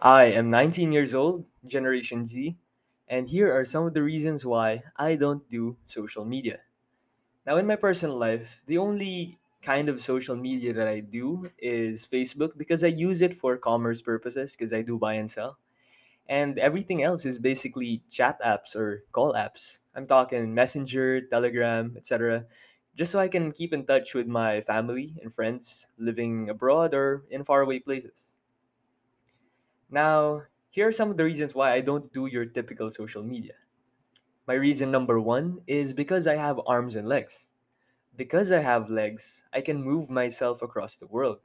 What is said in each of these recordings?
I am 19 years old, Generation Z, and here are some of the reasons why I don't do social media. Now, in my personal life, the only kind of social media that I do is Facebook because I use it for commerce purposes because I do buy and sell. And everything else is basically chat apps or call apps. I'm talking Messenger, Telegram, etc. Just so I can keep in touch with my family and friends living abroad or in faraway places. Now, here are some of the reasons why I don't do your typical social media. My reason number one is because I have arms and legs. Because I have legs, I can move myself across the world.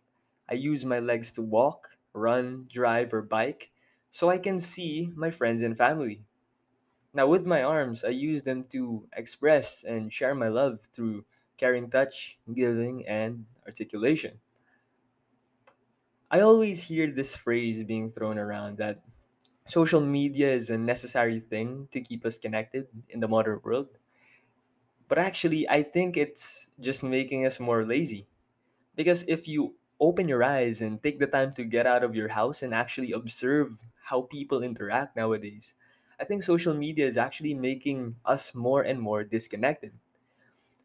I use my legs to walk, run, drive, or bike so I can see my friends and family. Now, with my arms, I use them to express and share my love through caring touch, giving, and articulation. I always hear this phrase being thrown around that social media is a necessary thing to keep us connected in the modern world. But actually, I think it's just making us more lazy. Because if you open your eyes and take the time to get out of your house and actually observe how people interact nowadays, I think social media is actually making us more and more disconnected.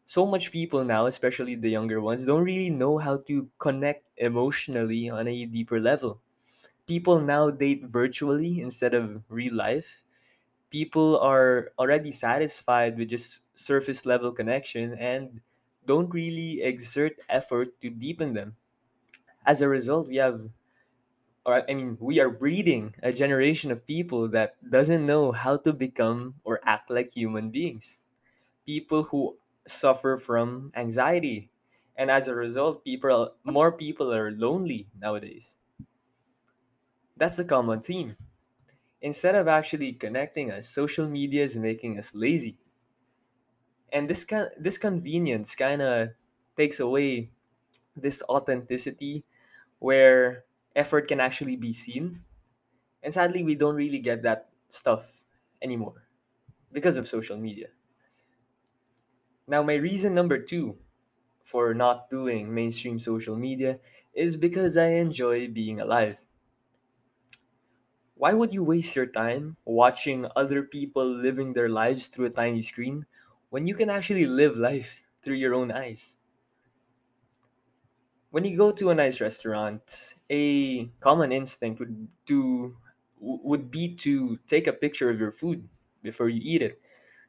So much people now, especially the younger ones, don't really know how to connect emotionally on a deeper level. People now date virtually instead of real life people are already satisfied with just surface level connection and don't really exert effort to deepen them. As a result, we have or I mean, we are breeding a generation of people that doesn't know how to become or act like human beings. People who suffer from anxiety. And as a result, people more people are lonely nowadays. That's the common theme. Instead of actually connecting us, social media is making us lazy and this kind this convenience kind of takes away this authenticity where effort can actually be seen and sadly we don't really get that stuff anymore because of social media now my reason number two for not doing mainstream social media is because i enjoy being alive. Why would you waste your time watching other people living their lives through a tiny screen when you can actually live life through your own eyes? When you go to a nice restaurant, a common instinct would do would be to take a picture of your food before you eat it,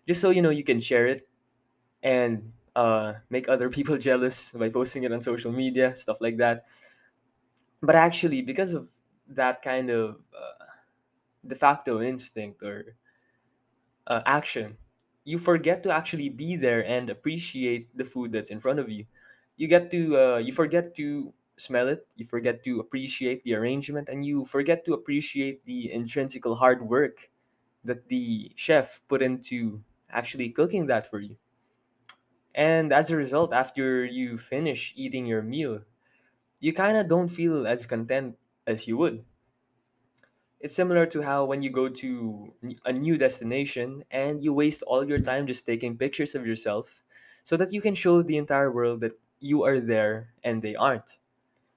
just so you know you can share it and uh, make other people jealous by posting it on social media, stuff like that. But actually, because of that kind of uh, de facto instinct or uh, action, you forget to actually be there and appreciate the food that's in front of you. You get to uh, you forget to smell it, you forget to appreciate the arrangement, and you forget to appreciate the intrinsical hard work that the chef put into actually cooking that for you. And as a result, after you finish eating your meal, you kind of don't feel as content as you would. It's similar to how when you go to a new destination and you waste all your time just taking pictures of yourself so that you can show the entire world that you are there and they aren't.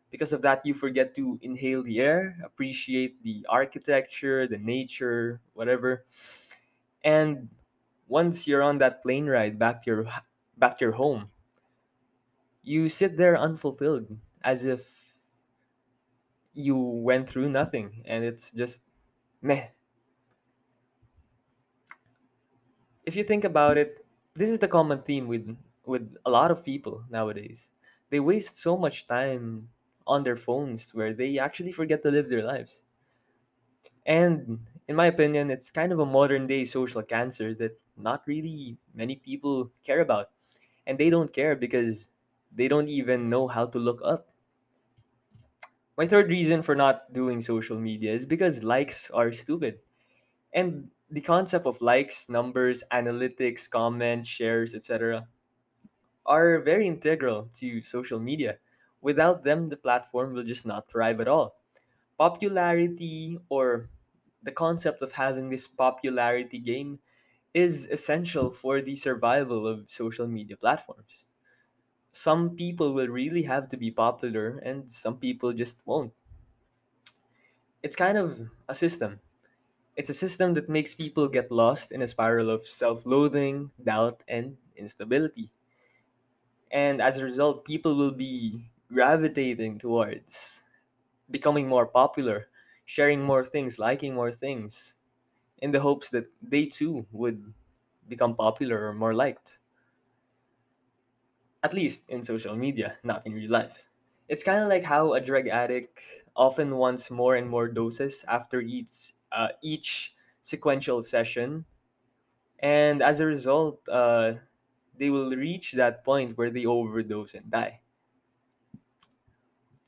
Because of that, you forget to inhale the air, appreciate the architecture, the nature, whatever. And once you're on that plane ride back to your back to your home, you sit there unfulfilled as if you went through nothing and it's just meh if you think about it, this is the common theme with with a lot of people nowadays. They waste so much time on their phones where they actually forget to live their lives. And in my opinion, it's kind of a modern day social cancer that not really many people care about. And they don't care because they don't even know how to look up. My third reason for not doing social media is because likes are stupid. And the concept of likes, numbers, analytics, comments, shares, etc are very integral to social media. Without them, the platform will just not thrive at all. Popularity or the concept of having this popularity game is essential for the survival of social media platforms. Some people will really have to be popular and some people just won't. It's kind of a system. It's a system that makes people get lost in a spiral of self loathing, doubt, and instability. And as a result, people will be gravitating towards becoming more popular, sharing more things, liking more things, in the hopes that they too would become popular or more liked, at least in social media, not in real life. It's kind of like how a drug addict often wants more and more doses after each uh, each sequential session, and as a result, uh, they will reach that point where they overdose and die.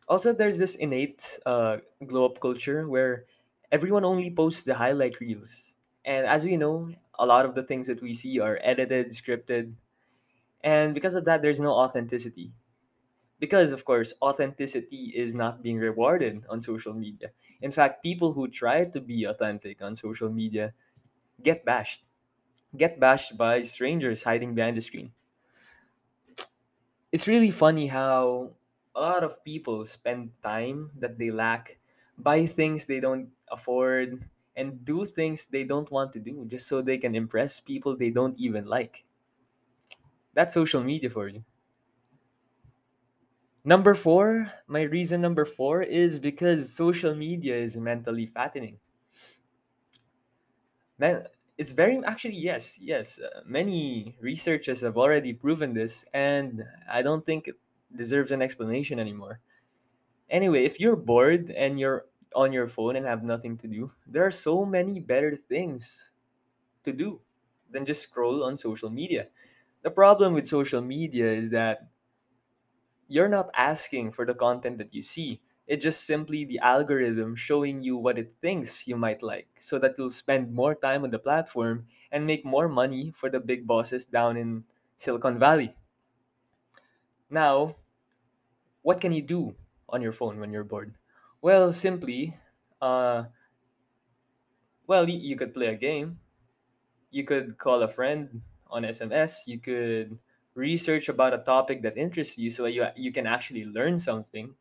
Also, there's this innate uh, glow up culture where everyone only posts the highlight reels. And as we know, a lot of the things that we see are edited, scripted, and because of that, there's no authenticity. Because, of course, authenticity is not being rewarded on social media. In fact, people who try to be authentic on social media get bashed, get bashed by strangers hiding behind the screen. it's really funny how a lot of people spend time that they lack, buy things they don't afford, and do things they don't want to do just so they can impress people they don't even like. That's social media for you. Number four, my reason number four is because social media is mentally fattening. Man, it's very actually yes, yes. Uh, many researchers have already proven this, and I don't think it deserves an explanation anymore. Anyway, if you're bored and you're on your phone and have nothing to do, there are so many better things to do than just scroll on social media. The problem with social media is that you're not asking for the content that you see. It's just simply the algorithm showing you what it thinks you might like so that you'll spend more time on the platform and make more money for the big bosses down in Silicon Valley. Now, what can you do on your phone when you're bored? Well, simply, uh, well, y- you could play a game. You could call a friend on SMS. You could research about a topic that interests you, so you you can actually learn something.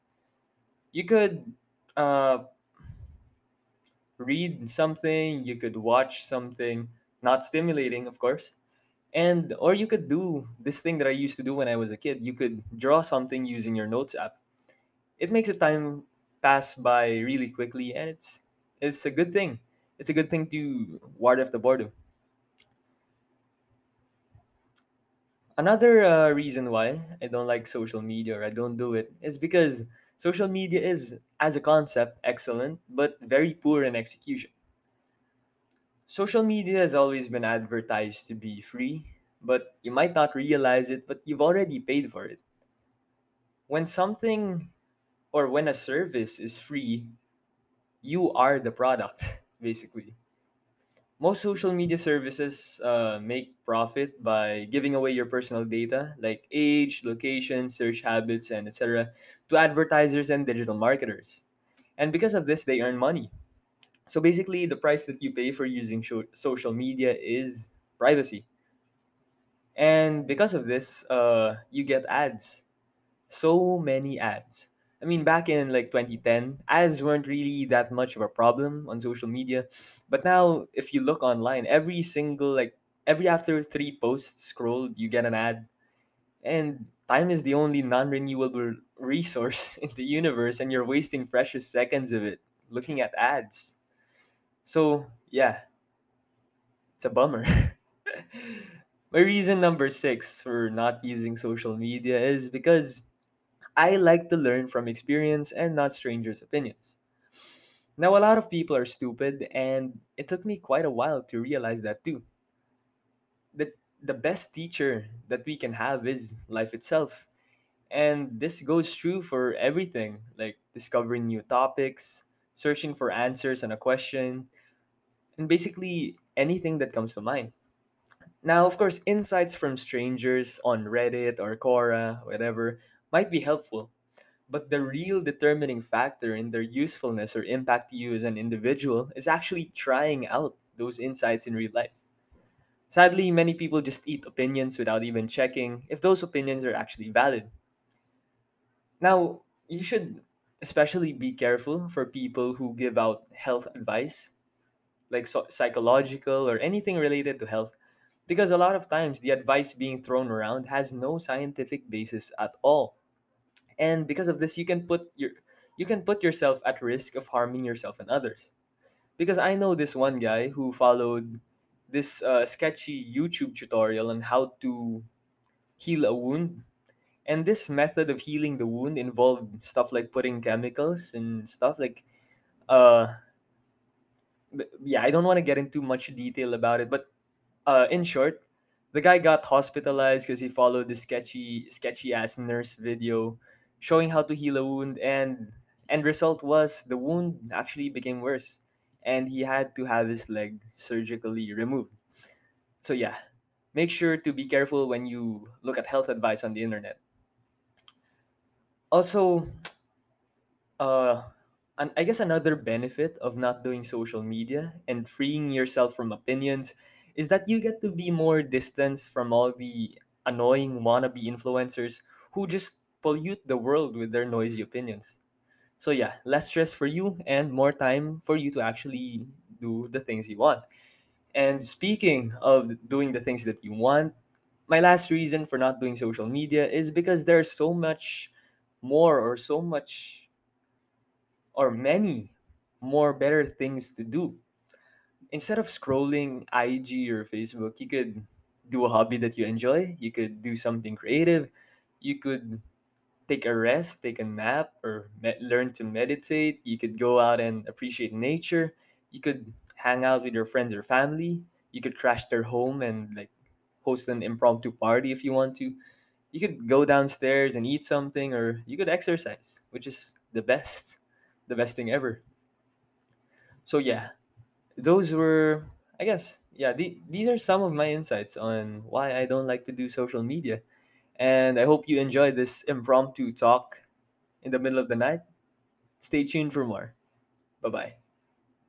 You could uh, read something. You could watch something not stimulating, of course, and or you could do this thing that I used to do when I was a kid. You could draw something using your notes app it makes the time pass by really quickly and it's it's a good thing. It's a good thing to ward off the boredom. Another uh, reason why i don't like social media or i don't do it is because social media is as a concept excellent but very poor in execution. Social media has always been advertised to be free but you might not realize it but you've already paid for it. When something or when a service is free you are the product basically. Most social media services uh, make profit by giving away your personal data like age location search habits and etc to advertisers and digital marketers. And because of this they earn money. So basically the price that you pay for using sho- social media is privacy. And because of this uh, you get ads. So many ads. I mean, back in like 2010, ads weren't really that much of a problem on social media. But now, if you look online, every single, like, every after three posts scrolled, you get an ad. And time is the only non renewable resource in the universe, and you're wasting precious seconds of it looking at ads. So, yeah, it's a bummer. My reason number six for not using social media is because I like to learn from experience and not strangers' opinions. Now, a lot of people are stupid, and it took me quite a while to realize that too. That the best teacher that we can have is life itself. And this goes true for everything like discovering new topics, searching for answers on a question, and basically anything that comes to mind. Now, of course, insights from strangers on Reddit or Quora, whatever, might be helpful But the real determining factor in their usefulness or impact to you as an individual is actually trying out those insights in real life. Sadly, many people just eat opinions without even checking if those opinions are actually valid. Now, you should especially be careful for people who give out health advice, like so- psychological or anything related to health, because a lot of times the advice being thrown around has no scientific basis at all. And because of this, you can put your you can put yourself at risk of harming yourself and others. Because I know this one guy who followed this uh, sketchy YouTube tutorial on how to heal a wound and this method of healing the wound involved stuff like putting chemicals and stuff like uh yeah i don't want to get into much detail about it but uh in short the guy got hospitalized because he followed this sketchy sketchy ass nurse video showing how to heal a wound and end result was the wound actually became worse and he had to have his leg surgically removed. So yeah make sure to be careful when you look at health advice on the internet. Also uh and I guess another benefit of not doing social media and freeing yourself from opinions is that you get to be more distanced from all the annoying wannabe influencers who just pollute the world with their noisy opinions. So yeah, less stress for you and more time for you to actually do the things you want. And speaking of doing the things that you want, my last reason for not doing social media is because there's so much more or so much or many more better things to do. Instead of scrolling IG or Facebook, you could do a hobby that you enjoy. You could do something creative. You could take a rest, take a nap, or me- learn to meditate. You could go out and appreciate nature. You could hang out with your friends or family. You could crash their home and like host an impromptu party if you want to. You could go downstairs and eat something, or you could exercise, which is the best, the best thing ever. So yeah, those were i guess yeah the, these are some of my insights on why i don't like to do social media and i hope you enjoyed this impromptu talk in the middle of the night. Stay tuned for more. Bye bye